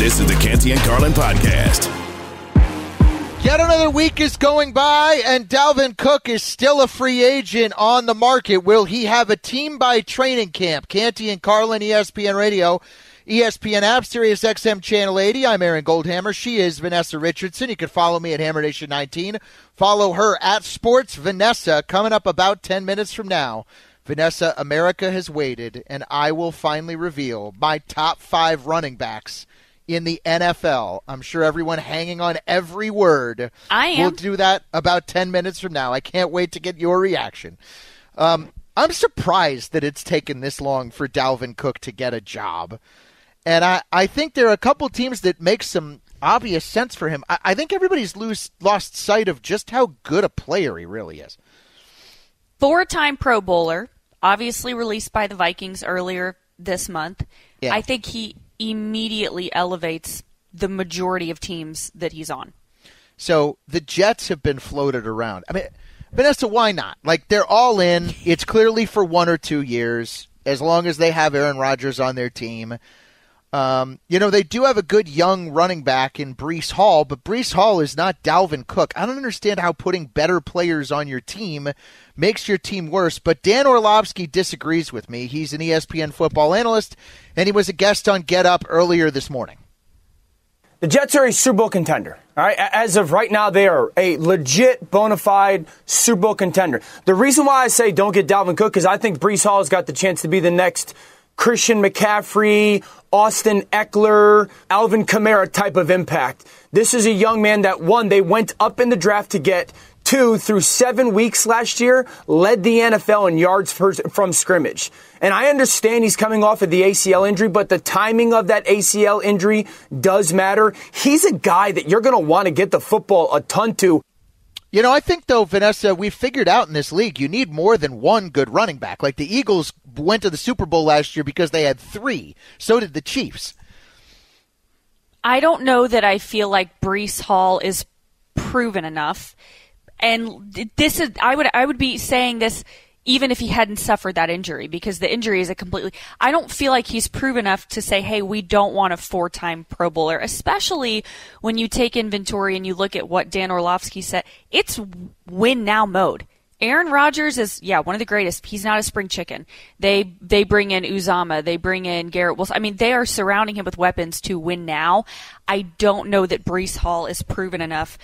This is the Canty and Carlin podcast. Yet another week is going by, and Dalvin Cook is still a free agent on the market. Will he have a team by training camp? Canty and Carlin, ESPN Radio, ESPN app, Sirius XM Channel 80. I'm Aaron Goldhammer. She is Vanessa Richardson. You can follow me at Hammer Nation 19. Follow her at Sports Vanessa. Coming up about 10 minutes from now. Vanessa, America has waited, and I will finally reveal my top five running backs in the NFL. I'm sure everyone hanging on every word. I am. We'll do that about 10 minutes from now. I can't wait to get your reaction. Um, I'm surprised that it's taken this long for Dalvin Cook to get a job. And I, I think there are a couple teams that make some obvious sense for him. I, I think everybody's lose, lost sight of just how good a player he really is. Four time Pro Bowler, obviously released by the Vikings earlier this month. Yeah. I think he immediately elevates the majority of teams that he's on. So the Jets have been floated around. I mean, Vanessa, why not? Like they're all in. It's clearly for one or two years, as long as they have Aaron Rodgers on their team. Um, you know, they do have a good young running back in Breece Hall, but Breece Hall is not Dalvin Cook. I don't understand how putting better players on your team makes your team worse, but Dan Orlovsky disagrees with me. He's an ESPN football analyst, and he was a guest on Get Up earlier this morning. The Jets are a Super Bowl contender. All right, as of right now, they are a legit, bona fide Super Bowl contender. The reason why I say don't get Dalvin Cook is I think Breece Hall has got the chance to be the next Christian McCaffrey, Austin Ekeler, Alvin Kamara type of impact. This is a young man that one they went up in the draft to get. Two, through seven weeks last year, led the NFL in yards from scrimmage. And I understand he's coming off of the ACL injury, but the timing of that ACL injury does matter. He's a guy that you're going to want to get the football a ton to. You know, I think though, Vanessa, we figured out in this league you need more than one good running back. Like the Eagles went to the Super Bowl last year because they had three. So did the Chiefs. I don't know that I feel like Breece Hall is proven enough. And this is I would I would be saying this even if he hadn't suffered that injury because the injury is a completely I don't feel like he's proven enough to say hey we don't want a four-time pro bowler especially when you take inventory and you look at what Dan Orlovsky said it's win now mode Aaron Rodgers is yeah one of the greatest. He's not a spring chicken. They they bring in Uzomah, they bring in Garrett Wilson. I mean they are surrounding him with weapons to win now. I don't know that Breece Hall is proven enough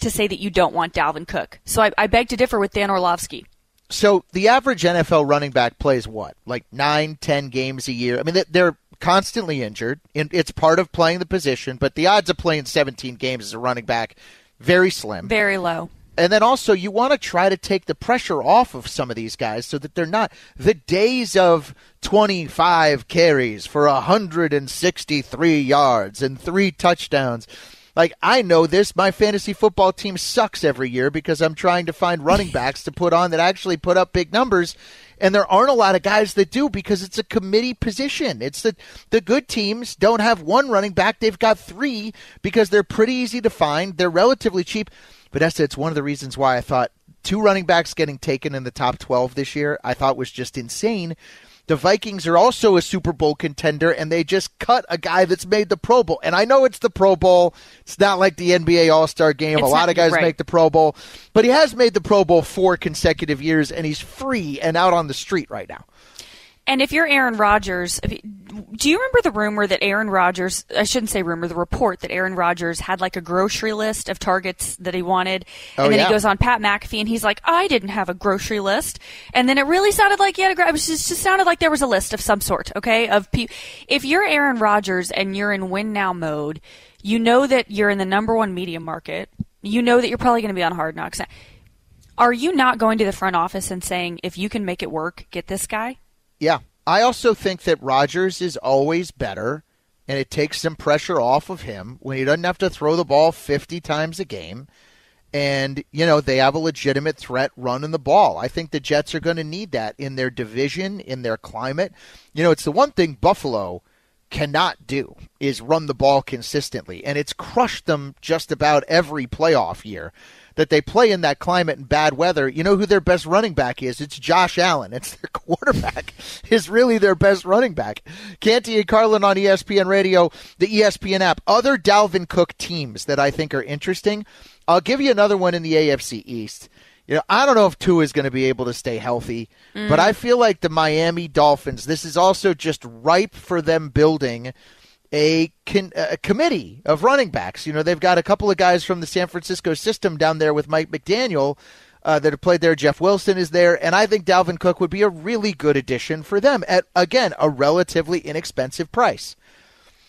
to say that you don't want Dalvin Cook. So I, I beg to differ with Dan Orlovsky. So the average NFL running back plays what, like nine, ten games a year. I mean they're constantly injured. and It's part of playing the position, but the odds of playing 17 games as a running back very slim, very low. And then also, you want to try to take the pressure off of some of these guys so that they're not the days of 25 carries for 163 yards and three touchdowns. Like, I know this. My fantasy football team sucks every year because I'm trying to find running backs to put on that actually put up big numbers. And there aren't a lot of guys that do because it's a committee position. It's the, the good teams don't have one running back. They've got three because they're pretty easy to find. They're relatively cheap. Vanessa, it's one of the reasons why I thought two running backs getting taken in the top 12 this year, I thought was just insane. The Vikings are also a Super Bowl contender, and they just cut a guy that's made the Pro Bowl. And I know it's the Pro Bowl. It's not like the NBA All Star game. It's a lot not- of guys right. make the Pro Bowl, but he has made the Pro Bowl four consecutive years, and he's free and out on the street right now. And if you're Aaron Rodgers, do you remember the rumor that Aaron Rodgers, I shouldn't say rumor, the report that Aaron Rodgers had like a grocery list of targets that he wanted. And Oh, then yeah. he goes on Pat McAfee and he's like, I didn't have a grocery list. And then it really sounded like he had a, it just, just sounded like there was a list of some sort, okay? Of people. If you're Aaron Rodgers and you're in win now mode, you know that you're in the number one media market. You know that you're probably going to be on hard knocks. Are you not going to the front office and saying, if you can make it work, get this guy? Yeah. I also think that Rodgers is always better and it takes some pressure off of him when he doesn't have to throw the ball 50 times a game. And, you know, they have a legitimate threat running the ball. I think the Jets are going to need that in their division, in their climate. You know, it's the one thing Buffalo cannot do is run the ball consistently. And it's crushed them just about every playoff year that they play in that climate and bad weather. You know who their best running back is? It's Josh Allen. It's their quarterback is really their best running back. Canty and Carlin on ESPN Radio, the ESPN app. Other Dalvin Cook teams that I think are interesting. I'll give you another one in the AFC East. You know, I don't know if Tua is going to be able to stay healthy, mm. but I feel like the Miami Dolphins, this is also just ripe for them building a, con- a committee of running backs. You know, they've got a couple of guys from the San Francisco system down there with Mike McDaniel uh, that have played there. Jeff Wilson is there, and I think Dalvin Cook would be a really good addition for them at, again, a relatively inexpensive price.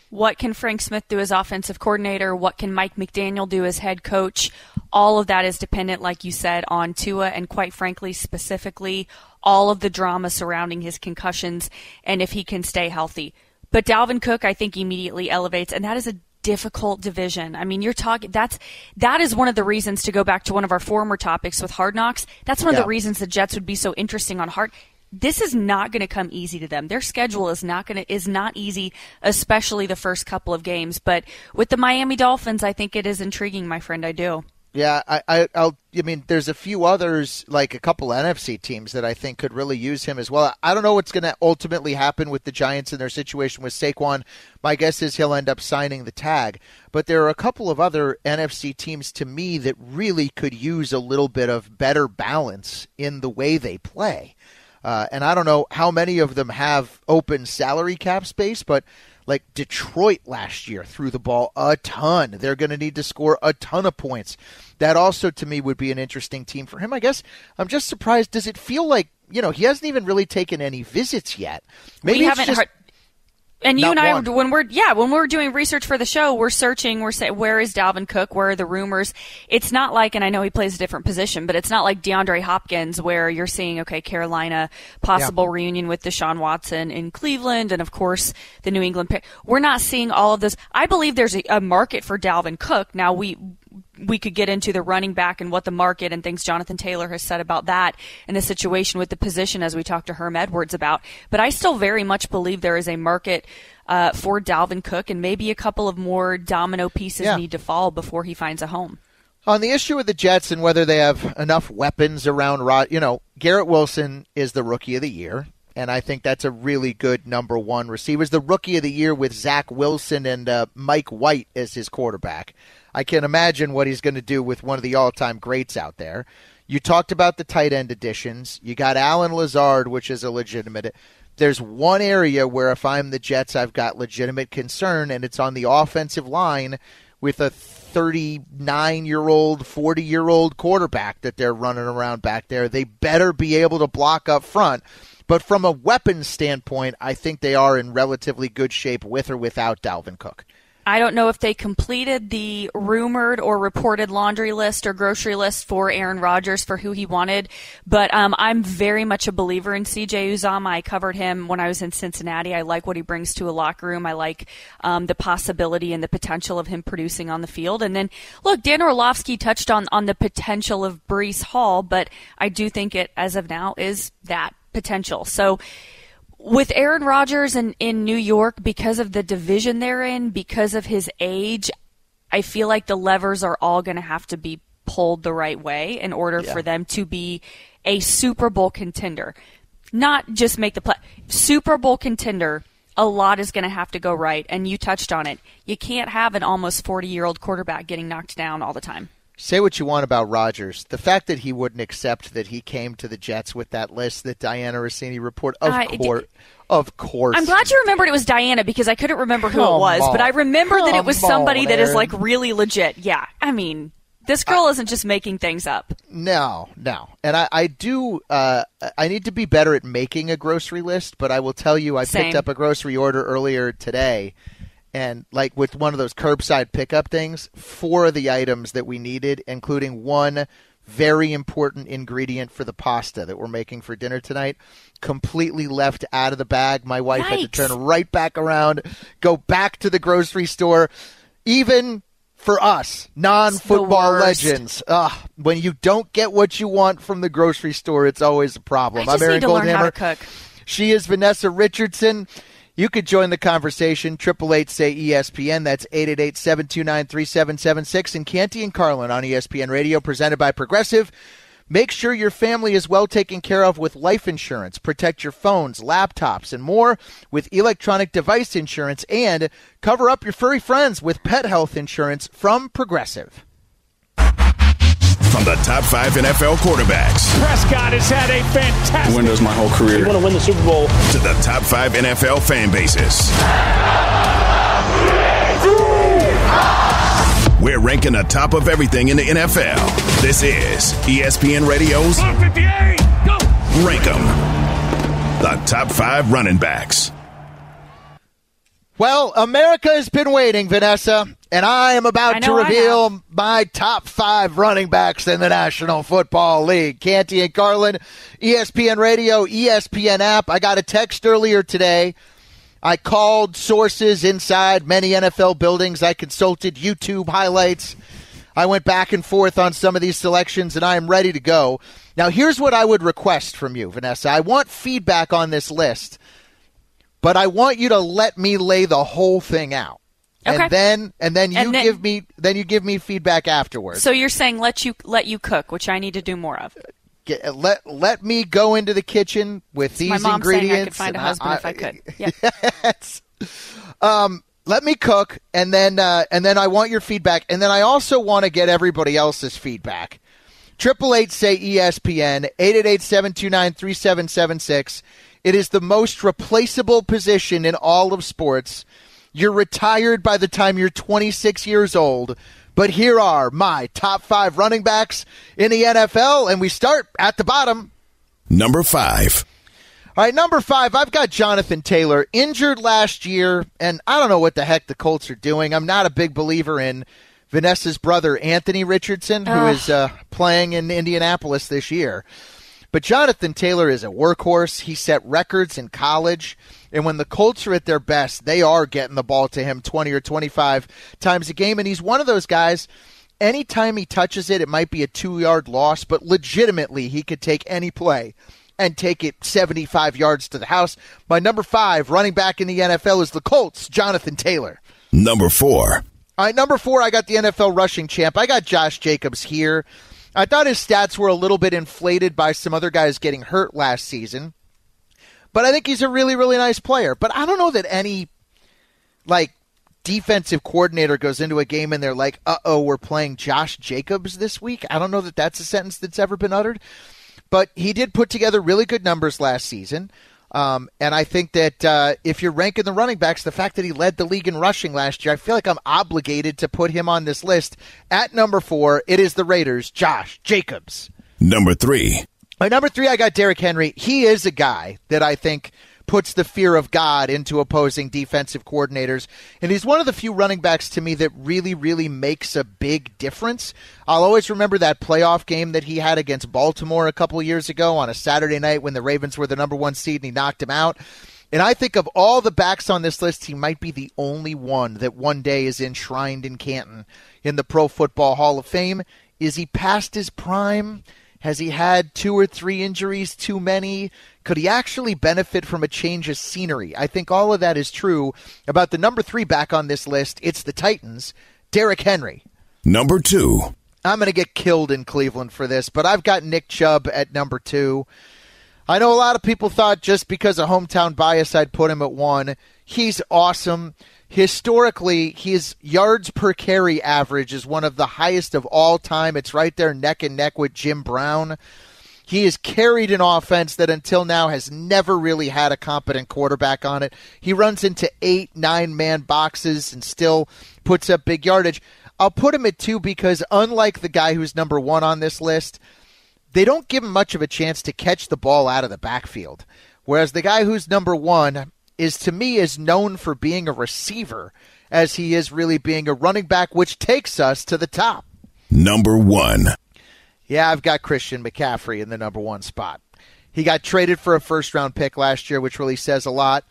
What can Frank Smith do as offensive coordinator? What can Mike McDaniel do as head coach? All of that is dependent, like you said, on Tua and quite frankly, specifically, all of the drama surrounding his concussions and if he can stay healthy. But Dalvin Cook, I think, immediately elevates, and that is a difficult division. I mean, you're talking that's that is one of the reasons to go back to one of our former topics with Hard Knocks. That's one of yeah. the reasons the Jets would be so interesting on Hard this is not going to come easy to them. Their schedule is not going to is not easy, especially the first couple of games. But with the Miami Dolphins, I think it is intriguing, my friend. I do. Yeah, I, I, I'll. I mean, there's a few others, like a couple NFC teams, that I think could really use him as well. I don't know what's going to ultimately happen with the Giants and their situation with Saquon. My guess is he'll end up signing the tag. But there are a couple of other NFC teams to me that really could use a little bit of better balance in the way they play. Uh, and I don't know how many of them have open salary cap space, but like Detroit last year threw the ball a ton. They're going to need to score a ton of points. That also, to me, would be an interesting team for him. I guess I'm just surprised. Does it feel like you know he hasn't even really taken any visits yet? Maybe we haven't just, heard. And you Not and I, one. when we're yeah, when we're doing research for the show, we're searching. We're saying, where is Dalvin Cook? Where are the rumors? It's not like, and I know he plays a different position, but it's not like DeAndre Hopkins, where you're seeing okay, Carolina possible yeah. reunion with Deshaun Watson in Cleveland, and of course the New England. We're not seeing all of this. I believe there's a, a market for Dalvin Cook. Now we we could get into the running back and what the market and things Jonathan Taylor has said about that and the situation with the position as we talked to Herm Edwards about. But I still very much believe there is a market uh, for Dalvin Cook and maybe a couple of more domino pieces yeah. need to fall before he finds a home. On the issue of the Jets and whether they have enough weapons around Rod, you know, Garrett Wilson is the rookie of the year and I think that's a really good number one receiver. Is the rookie of the year with Zach Wilson and uh, Mike White as his quarterback. I can imagine what he's going to do with one of the all-time greats out there. You talked about the tight end additions. You got Allen Lazard, which is a legitimate. There's one area where if I'm the Jets, I've got legitimate concern, and it's on the offensive line with a 39 year old, 40 year old quarterback that they're running around back there. They better be able to block up front. But from a weapons standpoint, I think they are in relatively good shape with or without Dalvin Cook. I don't know if they completed the rumored or reported laundry list or grocery list for Aaron Rodgers for who he wanted, but um, I'm very much a believer in CJ Uzomah. I covered him when I was in Cincinnati. I like what he brings to a locker room. I like um, the possibility and the potential of him producing on the field. And then, look, Dan Orlovsky touched on on the potential of Breece Hall, but I do think it, as of now, is that potential. So with Aaron Rodgers in, in New York, because of the division they're in, because of his age, I feel like the levers are all going to have to be pulled the right way in order yeah. for them to be a Super Bowl contender. Not just make the play. Super Bowl contender, a lot is going to have to go right, and you touched on it. You can't have an almost 40 year old quarterback getting knocked down all the time. Say what you want about Rodgers. The fact that he wouldn't accept that he came to the Jets with that list that Dianna Russini report, of uh, course, of course. I'm glad you remembered it was Dianna because I couldn't remember who Come it was, on. but I remember Come that it was somebody on, that is like really legit. Yeah, I mean, this girl isn't just making things up. No, no. And I, I do. Uh, I need to be better at making a grocery list, but I will tell you, I Same. picked up a grocery order earlier today and like with one of those curbside pickup things, four of the items that we needed, including one very important ingredient for the pasta that we're making for dinner tonight. Completely left out of the bag. My wife had to turn right back around, go back to the grocery store. Even for us, non football legends, ugh, when you don't get what you want from the grocery store, it's always a problem. I I'm Aaron need to learn how to Goldhammer. She is Vanessa Richardson. You could join the conversation. Triple eight say ESPN. That's 888-729-3776. And Canty and Carlin on ESPN Radio, presented by Progressive. Make sure your family is well taken care of with life insurance. Protect your phones, laptops, and more with electronic device insurance. And cover up your furry friends with pet health insurance from Progressive. From the top five NFL quarterbacks Prescott has had a fantastic windows my whole career. You want to win the Super Bowl. to the top five NFL fan bases. We're ranking the top of everything in the NFL. This is ESPN Radio's 58, go! Rank 'em. The top five running backs. Well, America has been waiting, Vanessa, and I am about I to reveal my top five running backs in the National Football League. Canty and Carlin, ESPN Radio, ESPN app. I got a text earlier today. I called sources inside many NFL buildings. I consulted YouTube highlights. I went back and forth on some of these selections, and I am ready to go. Now, here's what I would request from you, Vanessa. I want feedback on this list but I want you to let me lay the whole thing out. Okay. And then and then you And then- give me then you give me feedback afterwards. So you're saying let you let you cook, which I need to do more of. Get, let let me go into the kitchen with these My mom ingredients. saying I could find a and husband if I could. Yeah. Yes. Um, let me cook, and then uh, and then I want your feedback, and then I also want to get everybody else's feedback. Triple eight say ESPN eight eight eight seven two nine three seven seven six. It is the most replaceable position in all of sports. You're retired by the time you're 26 years old. But here are my top five running backs in the NFL, and we start at the bottom. Number five. All right, number five, I've got Jonathan Taylor, injured last year, and I don't know what the heck the Colts are doing. I'm not a big believer in Vanessa's brother, Anthony Richardson, who Ugh. is uh, playing in Indianapolis this year. But Jonathan Taylor is a workhorse. He set records in college. And when the Colts are at their best, they are getting the ball to him 20 or 25 times a game. And he's one of those guys, anytime he touches it, it might be a two yard loss, but legitimately, he could take any play and take it 75 yards to the house. My number five running back in the NFL is the Colts, Jonathan Taylor. Number four. All right, number four, I got the NFL rushing champ. I got Josh Jacobs here. I thought his stats were a little bit inflated by some other guys getting hurt last season. But I think he's a really, really nice player. But I don't know that any, like, defensive coordinator goes into a game and they're like, uh oh, we're playing Josh Jacobs this week. I don't know that that's a sentence that's ever been uttered. But he did put together really good numbers last season. Um, and I think that uh, if you're ranking the running backs, the fact that he led the league in rushing last year, I feel like I'm obligated to put him on this list. At number four, it is the Raiders, Josh Jacobs. Number three. My number three, I got Derrick Henry. He is a guy that I think puts the fear of God into opposing defensive coordinators. And he's one of the few running backs to me that really, really makes a big difference. I'll always remember that playoff game that he had against Baltimore a couple years ago on a Saturday night when the Ravens were the number one seed and he knocked him out. And I think of all the backs on this list, he might be the only one that one day is enshrined in Canton in the Pro Football Hall of Fame. Is he past his prime? Has he had two or three injuries too many? Could he actually benefit from a change of scenery? I think all of that is true about the number three back on this list. It's the Titans, Derrick Henry. Number two. I'm going to get killed in Cleveland for this, but I've got Nick Chubb at number two. I know a lot of people thought just because of hometown bias, I'd put him at one. He's awesome. Historically, his yards per carry average is one of the highest of all time. It's right there neck and neck with Jim Brown. He has carried an offense that until now has never really had a competent quarterback on it. He runs into eight, nine man boxes and still puts up big yardage. I'll put him at two because, unlike the guy who's number one on this list, they don't give him much of a chance to catch the ball out of the backfield. Whereas the guy who's number one is, to me, is known for being a receiver as he is really being a running back, which takes us to the top. Number one. Yeah, I've got Christian McCaffrey in the number one spot. He got traded for a first round pick last year, which really says a lot.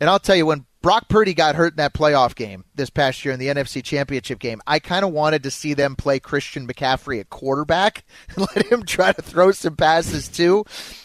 And I'll tell you, when Brock Purdy got hurt in that playoff game this past year in the NFC Championship game, I kind of wanted to see them play Christian McCaffrey at quarterback and let him try to throw some passes too.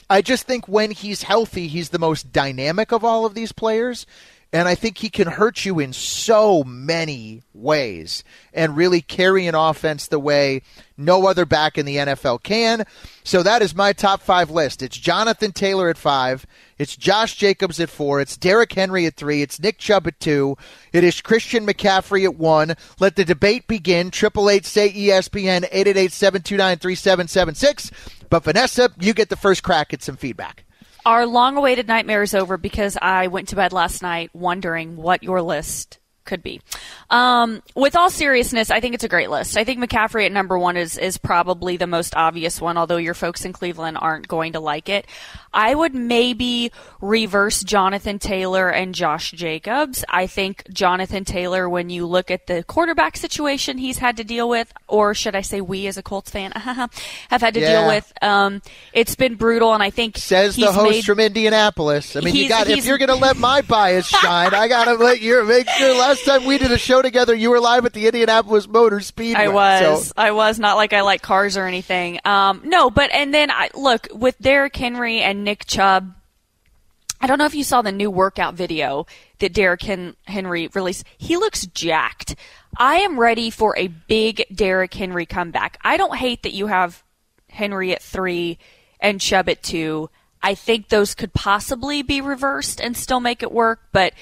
I just think when he's healthy, he's the most dynamic of all of these players. And I think he can hurt you in so many ways and really carry an offense the way no other back in the NFL can. So that is my top five list. It's Jonathan Taylor at five. It's Josh Jacobs at four. It's Derrick Henry at three. It's Nick Chubb at two. It is Christian McCaffrey at one. Let the debate begin. Triple eight say ESPN eight eight eight seven two nine three seven seven six. But Vanessa, you get the first crack at some feedback. Our long awaited nightmare is over because I went to bed last night wondering what your list could be. Um, with all seriousness, I think it's a great list. I think McCaffrey at number one is is probably the most obvious one, although your folks in Cleveland aren't going to like it. I would maybe reverse Jonathan Taylor and Josh Jacobs. I think Jonathan Taylor, when you look at the quarterback situation he's had to deal with, or should I say we as a Colts fan have had to Yeah. deal with, um, it's been brutal, and I think Says the host made- from Indianapolis. I mean, you got if you're going to let my bias shine, I got to let you make sure. Last time we did a show together, you were live at the Indianapolis Motor Speedway. I was. So, I was not like I like cars or anything. Um, no, but and then I look with Derrick Henry and Nick Chubb. I don't know if you saw the new workout video that Derrick Hen- Henry released. He looks jacked. I am ready for a big Derrick Henry comeback. I don't hate that you have Henry at three and Chubb at two. I think those could possibly be reversed and still make it work, but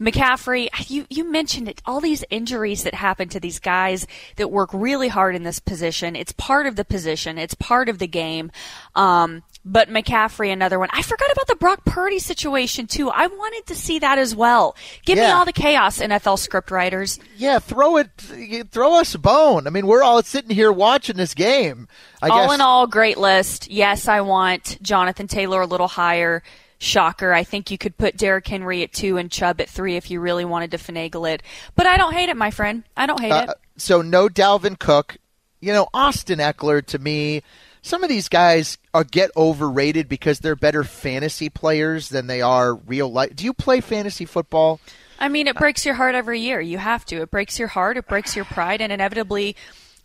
McCaffrey, you, you mentioned it, all these injuries that happen to these guys that work really hard in this position. It's part of the position. It's part of the game. Um, but McCaffrey, another one. I forgot about the Brock Purdy situation too. I wanted to see that as well. Give me all the chaos, NFL script writers. yeah, throw it, throw us a bone. I mean, we're all sitting here watching this game. I all guess in all, great list. Yes, I want Jonathan Taylor a little higher. Shocker. I think you could put Derrick Henry at two and Chubb at three if you really wanted to finagle it. But I don't hate it, my friend. I don't hate it. Uh, so no Dalvin Cook. You know, Austin Ekeler to me, some of these guys are get overrated because they're better fantasy players than they are real life. Do you play fantasy football? I mean, it breaks your heart every year. You have to. It breaks your heart. It breaks your pride, and inevitably,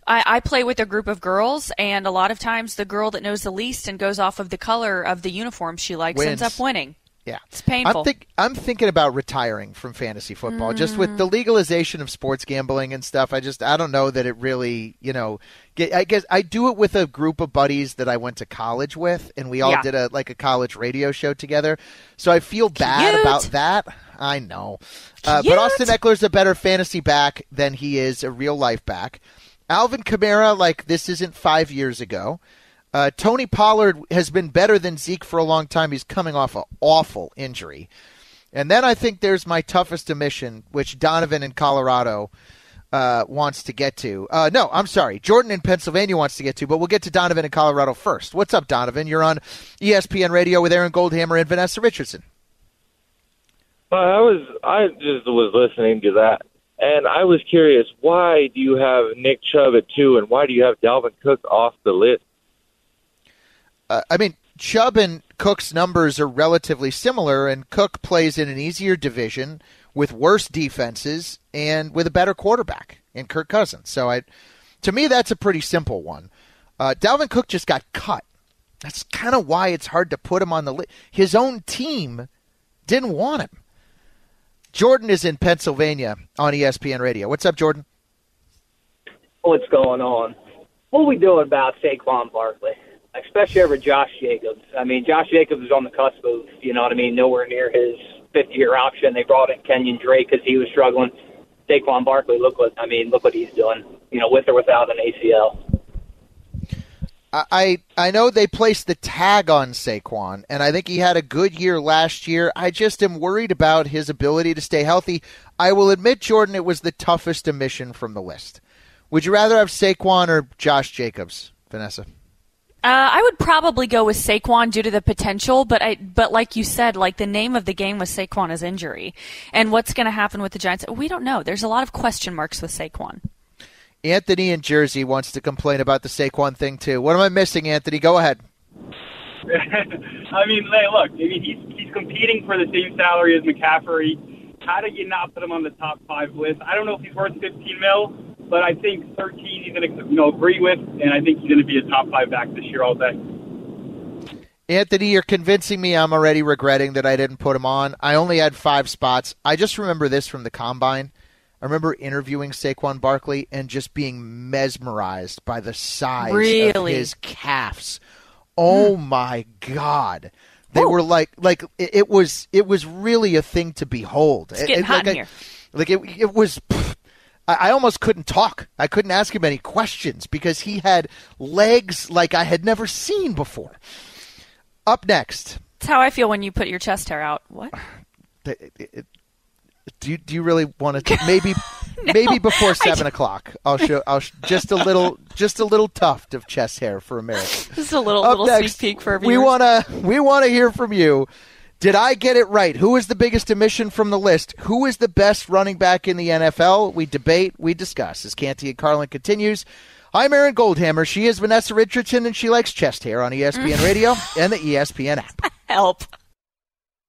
I, I play with a group of girls, and a lot of times, the girl that knows the least and goes off of the color of the uniform she likes ends up winning. Yeah, It's painful. I'm, think, I'm thinking about retiring from fantasy football, just with Mm. the legalization of sports gambling and stuff. I just I don't know that it really, you know, get, I guess I do it with a group of buddies that I went to college with, and we all Yeah. did a like a college radio show together. So I feel bad Cute. about that. I know, uh, but Austin Ekeler's a better fantasy back than he is a real life back. Alvin Kamara, like this isn't five years ago. Uh, Tony Pollard has been better than Zeke for a long time. He's coming off an awful injury. And then I think there's my toughest omission, which Donovan in Colorado uh, wants to get to. Uh, no, I'm sorry. Jordan in Pennsylvania wants to get to, but we'll get to Donovan in Colorado first. What's up, Donovan? You're on ESPN Radio with Aaron Goldhammer and Vanessa Richardson. Uh, I was I just was listening to that, and I was curious. Why do you have Nick Chubb at two, and why do you have Dalvin Cook off the list? Uh, I mean, Chubb and Cook's numbers are relatively similar, and Cook plays in an easier division with worse defenses and with a better quarterback in Kirk Cousins. So, I, to me, that's a pretty simple one. Uh, Dalvin Cook just got cut. That's kind of why it's hard to put him on the list. His own team didn't want him. Jordan is in Pennsylvania on ESPN Radio. What's up, Jordan? what's going on. What are we doing about Saquon Barkley, especially over Josh Jacobs? I mean, Josh Jacobs is on the cusp of, you know what I mean, nowhere near his fifth-year option. They brought in Kenyon Drake because he was struggling. Saquon Barkley, look what I mean, look what he's doing. You know, with or without an ACL. I I know they placed the tag on Saquon, and I think he had a good year last year. I just am worried about his ability to stay healthy. I will admit, Jordan, it was the toughest omission from the list. Would you rather have Saquon or Josh Jacobs, Vanessa? Uh, I would probably go with Saquon due to the potential, but I, but like you said, like the name of the game was Saquon is injury, and what's going to happen with the Giants? We don't know. There's a lot of question marks with Saquon. Anthony in Jersey wants to complain about the Saquon thing too. What am I missing, Anthony? Go ahead. I mean, hey, look, I mean, he's he's competing for the same salary as McCaffrey. How do you not put him on the top five list? I don't know if he's worth 15 mil, but I think 13 he's going to you know agree with, and I think he's going to be a top five back this year all day. Anthony, you're convincing me I'm already regretting that I didn't put him on. I only had five spots. I just remember this from the combine. I remember interviewing Saquon Barkley and just being mesmerized by the size Really? of his calves. Oh hmm. my god. They were like like it, it was it was really a thing to behold. It's getting It- it- hot like in I- here. Like it it was pff, I, I almost couldn't talk. I couldn't ask him any questions because he had legs like I had never seen before. Up next, That's how I feel when you put your chest hair out. What? it- it- do you, do you really want to maybe maybe before seven o'clock? I'll show I'll sh- just a little just a little tuft of chest hair for America. This is a little Up little next, sneak peek for our we wanna we wanna hear from you. Did I get it right? Who is the biggest omission from the list? Who is the best running back in the NFL? We debate, we discuss. As Canty and Carlin continues. I'm Aaron Goldhammer. She is Vanessa Richardson, and she likes chest hair on ESPN Radio and the ESPN app. Help.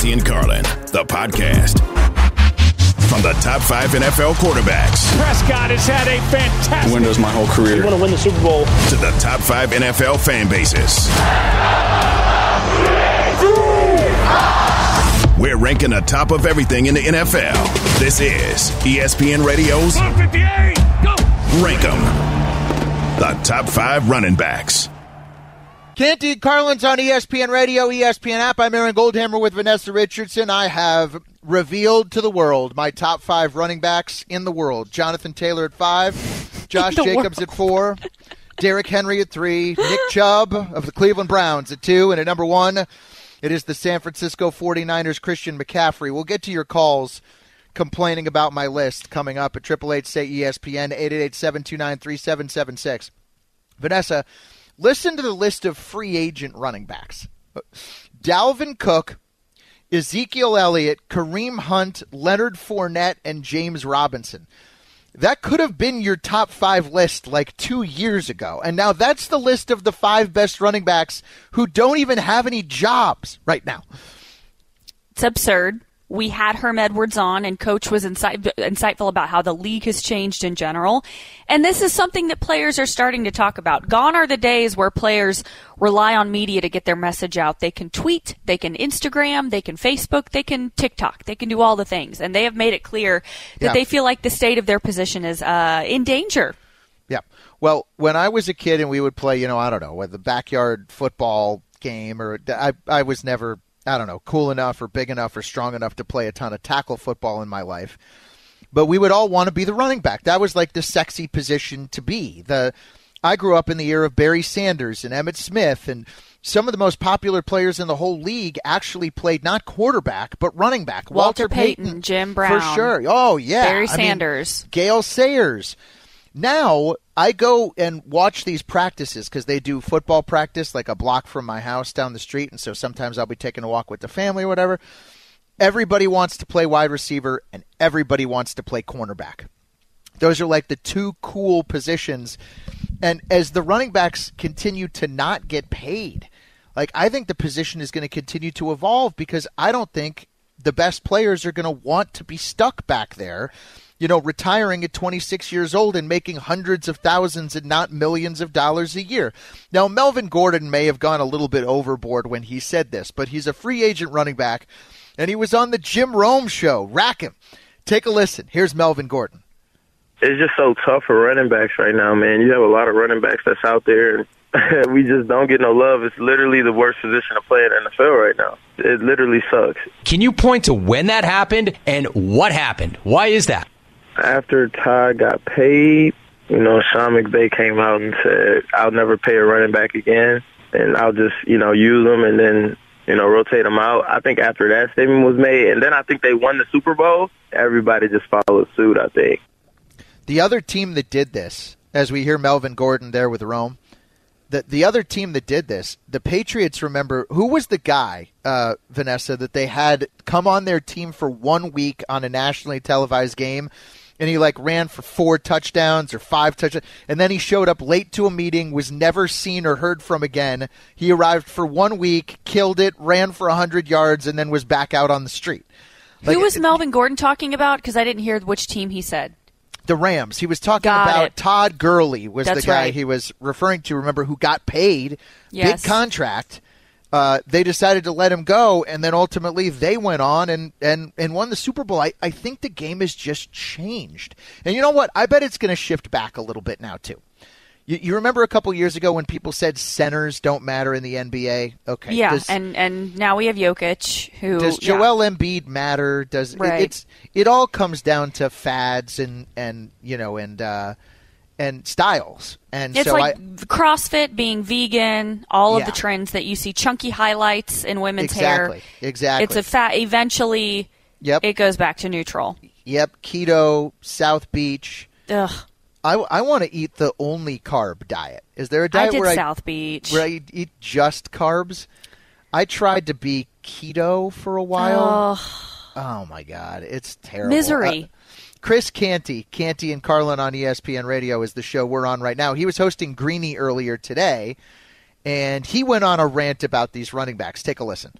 Canty and Carlin, the podcast. From the top five NFL quarterbacks Prescott has had a fantastic Windows my whole career. You want to win the Super Bowl? to the top five NFL fan bases. We're ranking the top of everything in the NFL. This is ESPN Radio's 158, go! Rank 'em. The top five running backs. Canty Carlin's on ESPN Radio, ESPN app. I'm Aaron Goldhammer with Vanessa Richardson. I have revealed to the world my top five running backs in the world. Jonathan Taylor at five, Josh Jacobs at four, Derrick Henry at three, Nick Chubb of the Cleveland Browns at two, and at number one, it is the San Francisco 49ers Christian McCaffrey. We'll get to your calls complaining about my list coming up at 888 say ESPN 888 729 3776. Vanessa, listen to the list of free agent running backs Dalvin Cook, Ezekiel Elliott, Kareem Hunt, Leonard Fournette, and James Robinson. That could have been your top five list like two years ago. And now that's the list of the five best running backs who don't even have any jobs right now. It's absurd. We had Herm Edwards on, and Coach was insight- insightful about how the league has changed in general. And this is something that players are starting to talk about. Gone are the days where players rely on media to get their message out. They can tweet, they can Instagram, they can Facebook, they can TikTok, they can do all the things. And they have made it clear that Yeah. they feel like the state of their position is uh, in danger. Yeah. Well, when I was a kid and we would play, you know, I don't know, the backyard football game, or I, I was never, I don't know, cool enough or big enough or strong enough to play a ton of tackle football in my life. But we would all want to be the running back. That was like the sexy position to be. The I grew up in the era of Barry Sanders and Emmitt Smith and some of the most popular players in the whole league actually played not quarterback but running back. Walter, Walter Payton, Payton, Jim Brown, for sure. Oh yeah, Barry Sanders, I mean, Gale Sayers. Now I go and watch these practices because they do football practice like a block from my house down the street, and so sometimes I'll be taking a walk with the family or whatever. Everybody wants to play wide receiver, and everybody wants to play cornerback. Those are like the two cool positions. And as the running backs continue to not get paid, like I think the position is going to continue to evolve because I don't think the best players are going to want to be stuck back there, you know, retiring at 26 years old and making hundreds of thousands and not millions of dollars a year. Now, Melvin Gordon may have gone a little bit overboard when he said this, but he's a free agent running back, and he was on the Jim Rome show. Rack him. Take a listen. Here's Melvin Gordon it's just so tough for running backs right now, man. You have a lot of running backs that's out there, and we just don't get no love. It's literally the worst position to play in the NFL right now. It literally sucks. Can you point to when that happened and what happened? Why is that? After Todd got paid, you know, Sean McVay came out and said, "I'll never pay a running back again, and I'll just, you know, use them and then." You know, rotate them out. I think after that statement was made, and then I think they won the Super Bowl. Everybody just followed suit. I think. The other team that did this, as we hear Melvin Gordon there with Rome, the the other team that did this, the Patriots. Remember who was the guy, uh, Vanessa, that they had come on their team for one week on a nationally televised game, and he like ran for four touchdowns or five touchdowns, and then he showed up late to a meeting, was never seen or heard from again. He arrived for one week, killed it, ran for hundred yards, and then was back out on the street. Like, Who was Melvin Gordon talking about? Because I didn't hear which team he said the Rams. He was talking got about it. Todd Gurley was That's the guy right. he was referring to. Remember who got paid yes. big contract. Uh, they decided to let him go, and then ultimately they went on and, and, and won the Super Bowl. I, I think the game has just changed. And you know what? I bet it's going to shift back a little bit now, too. You, you remember a couple years ago when people said centers don't matter in the NBA? Okay. Yeah, does, and and now we have Jokic, who does yeah. Joel Embiid matter? Does Right. it, it's it all comes down to fads and and you know and uh, and styles. And It's so like I CrossFit being vegan, all of the trends that you see, chunky highlights in women's exactly hair. exactly. It's a fat. Eventually, Yep. it goes back to neutral. yep keto South Beach. Ugh. I, I want to eat the only carb diet. Is there a diet where South Beach. Where I eat just carbs? I tried to be keto for a while. Oh my god, it's terrible. Misery. Uh, Chris Canty, Canty and Carlin on ESPN Radio is the show we're on right now. He was hosting Greeny earlier today, and he went on a rant about these running backs. Take a listen.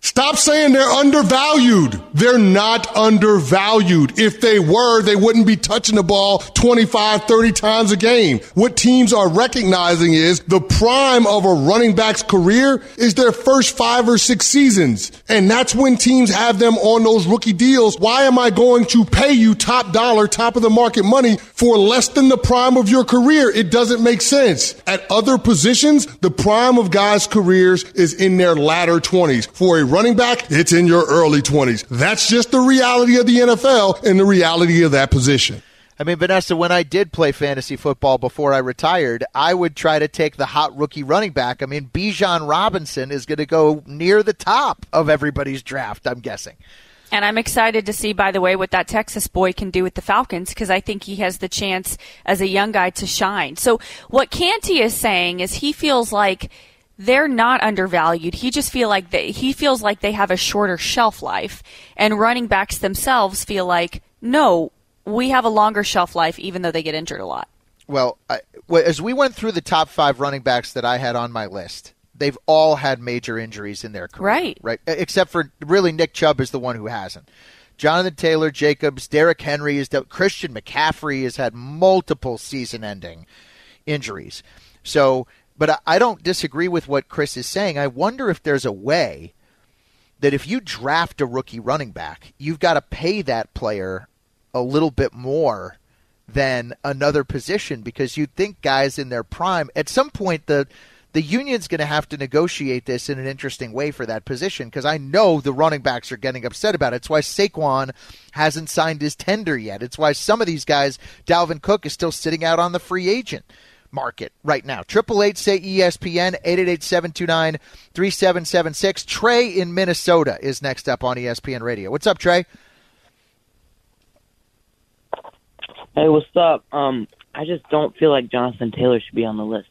Stop saying they're undervalued. They're not undervalued. If they were, they wouldn't be touching the ball 25, 30 times a game. What teams are recognizing is the prime of a running back's career is their first five or six seasons. And that's when teams have them on those rookie deals. Why am I going to pay you top dollar, top of the market money for less than the prime of your career? It doesn't make sense. At other positions, the prime of guys' careers is in their latter 20s. For a running back, it's in your early 20s. That's just the reality of the NFL and the reality of that position. I mean, Vanessa, when I did play fantasy football before I retired, I would try to take the hot rookie running back. I mean, Bijan Robinson is going to go near the top of everybody's draft, I'm guessing. And I'm excited to see, by the way, what that Texas boy can do with the Falcons because I think he has the chance as a young guy to shine. So what Canty is saying is he feels like they're not undervalued. He just feel like they, he feels like they have a shorter shelf life, and running backs themselves feel like no, we have a longer shelf life, even though they get injured a lot. Well, I, as we went through the top five running backs that I had on my list, they've all had major injuries in their career. Right. Right. Except for really Nick Chubb is the one who hasn't. Jonathan Taylor, Jacobs, Derrick Henry is the Christian McCaffrey has had multiple season-ending injuries. So, but I, don't disagree with what Chris is saying. I wonder if there's a way that if you draft a rookie running back, you've got to pay that player a little bit more than another position because you'd think guys in their prime at some point the the union's going to have to negotiate this in an interesting way for that position because I know the running backs are getting upset about it. It's why Saquon hasn't signed his tender yet. It's why some of these guys, Dalvin Cook is still sitting out on the free agent market right now. Triple eight say ESPN eight eight eight seven two nine three seven seven six. Trey in Minnesota is next up on ESPN Radio. What's up, Trey? Hey, what's up? Um, I just don't feel like Jonathan Taylor should be on the list.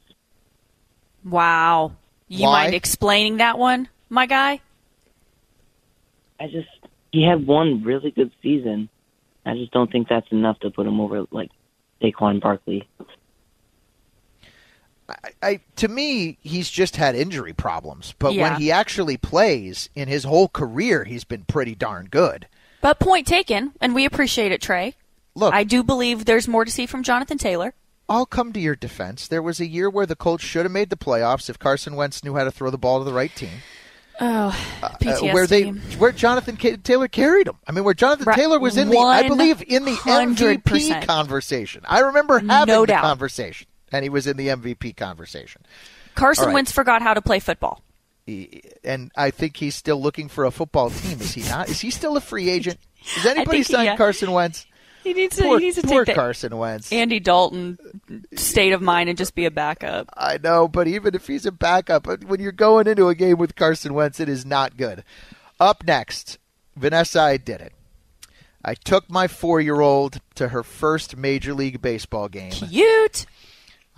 Wow. You Why? mind explaining that one, my guy? I just he had one really good season. I just don't think that's enough to put him over like Saquon Barkley. I, I to me, he's just had injury problems. But Yeah. when he actually plays in his whole career, he's been pretty darn good. But point taken, and we appreciate it, Trey. Look, I do believe there's more to see from Jonathan Taylor. I'll come to your defense. There was a year where the Colts should have made the playoffs if Carson Wentz knew how to throw the ball to the right team. Oh, Uh, where they where Jonathan Taylor carried him. I mean, where Jonathan Right. Taylor was in the I believe in the 100%. MVP conversation. I remember having No the doubt. conversation, and he was in the MVP conversation. Carson right. Wentz forgot how to play football. He- and I think he's still looking for a football team. Is he not? Is he still a free agent? Has anybody think signed yeah. Carson Wentz? He needs to. Poor, he needs to poor take Carson Wentz. Andy Dalton state of mind and just be a backup. I know, but even if he's a backup, when you're going into a game with Carson Wentz, it is not good. Up next, Vanessa, I did it. I took my four year old to her first Major League Baseball game. Cute.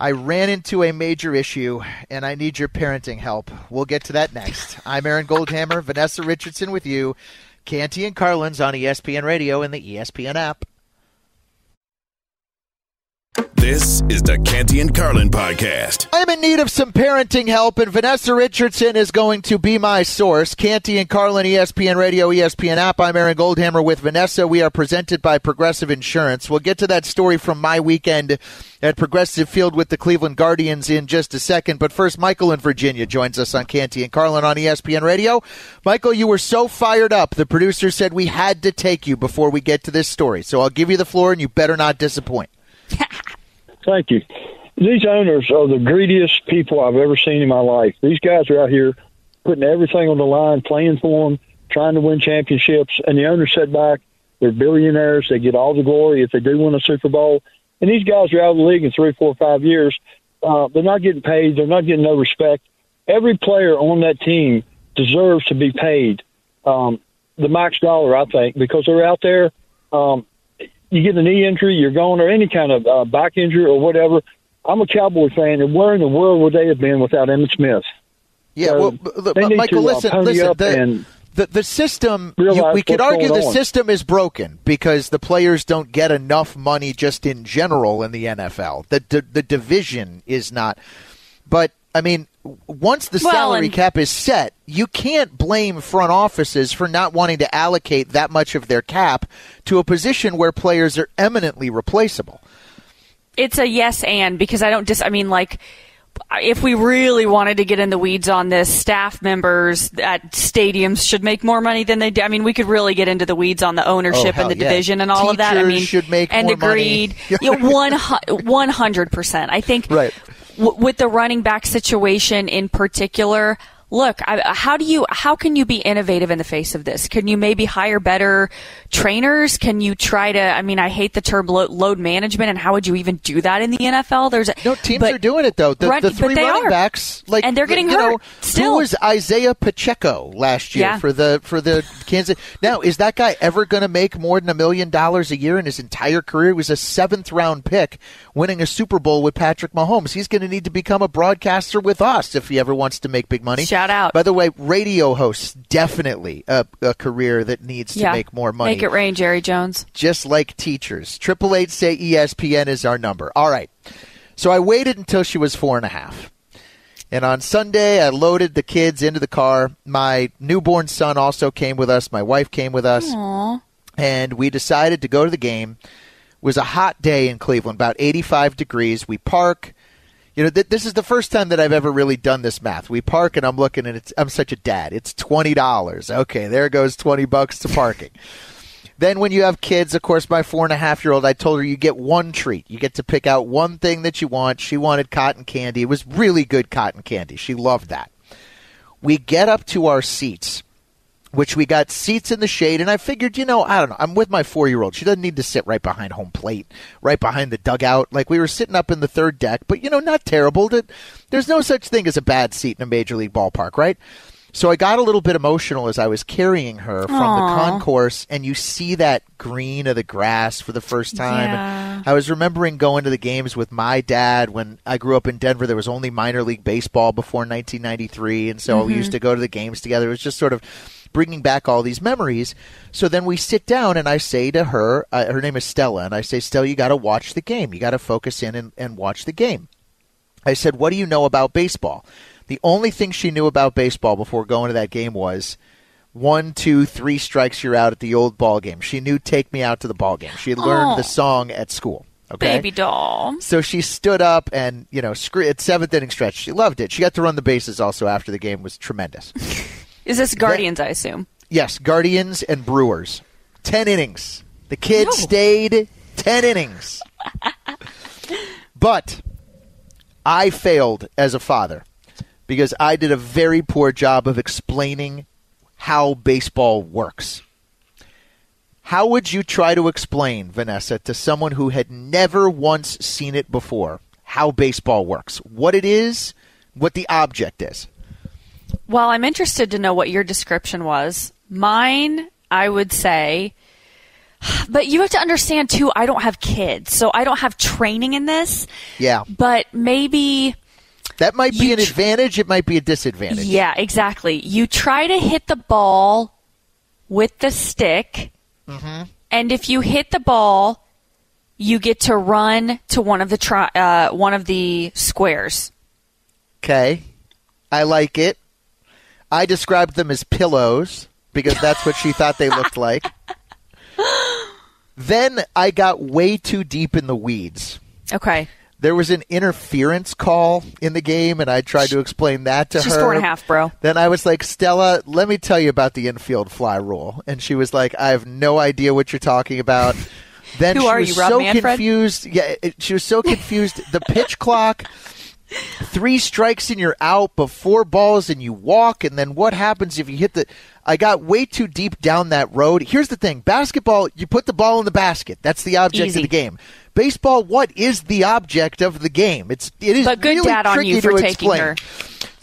I ran into a major issue, and I need your parenting help. We'll get to that next. I'm Aaron Goldhammer, Vanessa Richardson with you, Canty and Carlin's on ESPN Radio and the ESPN app. This is the Canty and Carlin podcast. I'm in need of some parenting help, and Vanessa Richardson is going to be my source. Canty and Carlin, ESPN Radio, ESPN app. I'm Aaron Goldhammer with Vanessa. We are presented by Progressive Insurance. We'll get to that story from my weekend at Progressive Field with the Cleveland Guardians in just a second. But first, Michael in Virginia joins us on Canty and Carlin on ESPN Radio. Michael, you were so fired up. The producer said we had to take you before we get to this story. So I'll give you the floor, and you better not disappoint. Thank you. These owners are the greediest people I've ever seen in my life. These guys are out here putting everything on the line, playing for them, trying to win championships, and the owners sit back. They're billionaires. They get all the glory if they do win a Super Bowl. And these guys are out of the league in three, four, five years. Uh, they're not getting paid. They're not getting no respect. Every player on that team deserves to be paid um, the max dollar, I think, because they're out there. Um, you get a knee injury, you're gone, or any kind of uh, back injury or whatever. I'm a Cowboy fan, and where in the world would they have been without Emmitt Smith? Yeah, So well, look, Michael, to, uh, listen, pony listen. The, the the system, you, we could argue the on. system is broken because the players don't get enough money just in general in the NFL. The the, the division is not. But I mean, once the Well, salary and- cap is set, you can't blame front offices for not wanting to allocate that much of their cap to a position where players are eminently replaceable. It's a yes and because I don't dis. I mean, like, if we really wanted to get in the weeds on this, staff members at stadiums should make more money than they do. I mean, we could really get into the weeds on the ownership Oh, and the yeah. division and all of that. I Teachers mean, should make and more money. agreed. you know, one one hundred percent. I think Right. With the running back situation in particular. Look, I, how do you how can you be innovative in the face of this? Can you maybe hire better trainers? Can you try to? I mean, I hate the term lo- load management, and how would you even do that in the NFL? There's no teams but, are doing it though. The, Run- the three running are. backs, like and they're getting you hurt Know, still. Who was Isaiah Pacheco last year Yeah. for the for the Kansas? Now is that guy ever going to make more than a million dollars a year in his entire career? He was a seventh round pick, winning a Super Bowl with Patrick Mahomes. He's going to need to become a broadcaster with us if he ever wants to make big money. Shout out. By the way, radio hosts definitely a, a career that needs to yeah, make more money Make it rain, Jerry Jones. just like teachers. Triple eight say ESPN is our number. All right. So I waited until she was four and a half. And on Sunday, I loaded the kids into the car. My newborn son also came with us. My wife came with us. Aww. And we decided to go to the game. It was a hot day in Cleveland, about 85 degrees. We park. You know, th- this is the first time that I've ever really done this math. We park, and I'm looking, and it's I'm such a dad. It's twenty dollars. Okay, there goes twenty bucks to parking. Then, when you have kids, of course, my four and a half year old, I told her you get one treat. You get to pick out one thing that you want. She wanted cotton candy. It was really good cotton candy. She loved that. We get up to our seats, which we got seats in the shade. And I figured, you know, I don't know. I'm with my four year old. She doesn't need to sit right behind home plate, right behind the dugout. Like we were sitting up in the third deck, but, you know, not terrible. There's no such thing as a bad seat in a major league ballpark, right? So I got a little bit emotional as I was carrying her from Aw. the concourse, and you see that green of the grass for the first time. Yeah. I was remembering going to the games with my dad when I grew up in Denver. There was only minor league baseball before 1993, and so we Mhm. used to go to the games together. It was just sort of bringing back all these memories. So then we sit down, and I say to her, uh, her name is Stella, and I say, Stella, you got to watch the game. You got to focus in and, and watch the game. I said, What do you know about baseball? The only thing she knew about baseball before going to that game was one, two, three strikes, you're out at the old ball game. She knew Take Me Out to the Ball Game. She had learned the song at school. Okay. Baby doll. So she stood up and, you know, scre- at seventh inning stretch, she loved it. She got to run the bases also after the game was tremendous. Is this Guardians, I assume? yes, Guardians and Brewers. 10 innings. The kid stayed 10 innings. but I failed as a father because I did a very poor job of explaining how baseball works. How would you try to explain, Vanessa, to someone who had never once seen it before, how baseball works? What it is, what the object is? Well, I'm interested to know what your description was. Mine, I would say, but you have to understand too, I don't have kids, so I don't have training in this, Yeah. but maybe. That might be an advantage, it might be a disadvantage. Yeah, exactly. You try to hit the ball with the stick, Mm-hmm. and if you hit the ball, you get to run to one of the tri- uh, one of the squares. Okay. I like it. I described them as pillows because that's what she thought they looked like. Then I got way too deep in the weeds. Okay. There was an interference call in the game, and I tried to explain that to It's her. just four and a half, bro. Then I was like, Stella, let me tell you about the infield fly rule. And she was like, I have no idea what you're talking about. Then Who she are was you, Rob so Manfred? confused. Yeah, it, she was so confused. the pitch clock, three strikes and you're out, but four balls and you walk. And then what happens if you hit the? I got way too deep down that road. Here's the thing: basketball, you put the ball in the basket. That's the object Easy. of the game. Baseball, what is the object of the game? It's it is But good really dad on tricky you for to taking explain. her.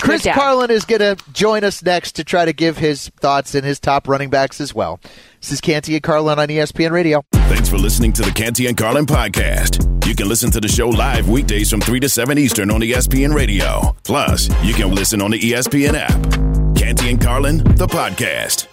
Chris Good. Carlin is going to join us next to try to give his thoughts and his top running backs as well. This is Canty and Carlin on ESPN Radio. Thanks for listening to the Canty and Carlin podcast. You can listen to the show live weekdays from 3 to 7 Eastern on ESPN Radio. Plus, you can listen on the ESPN app. Canty and Carlin, the podcast.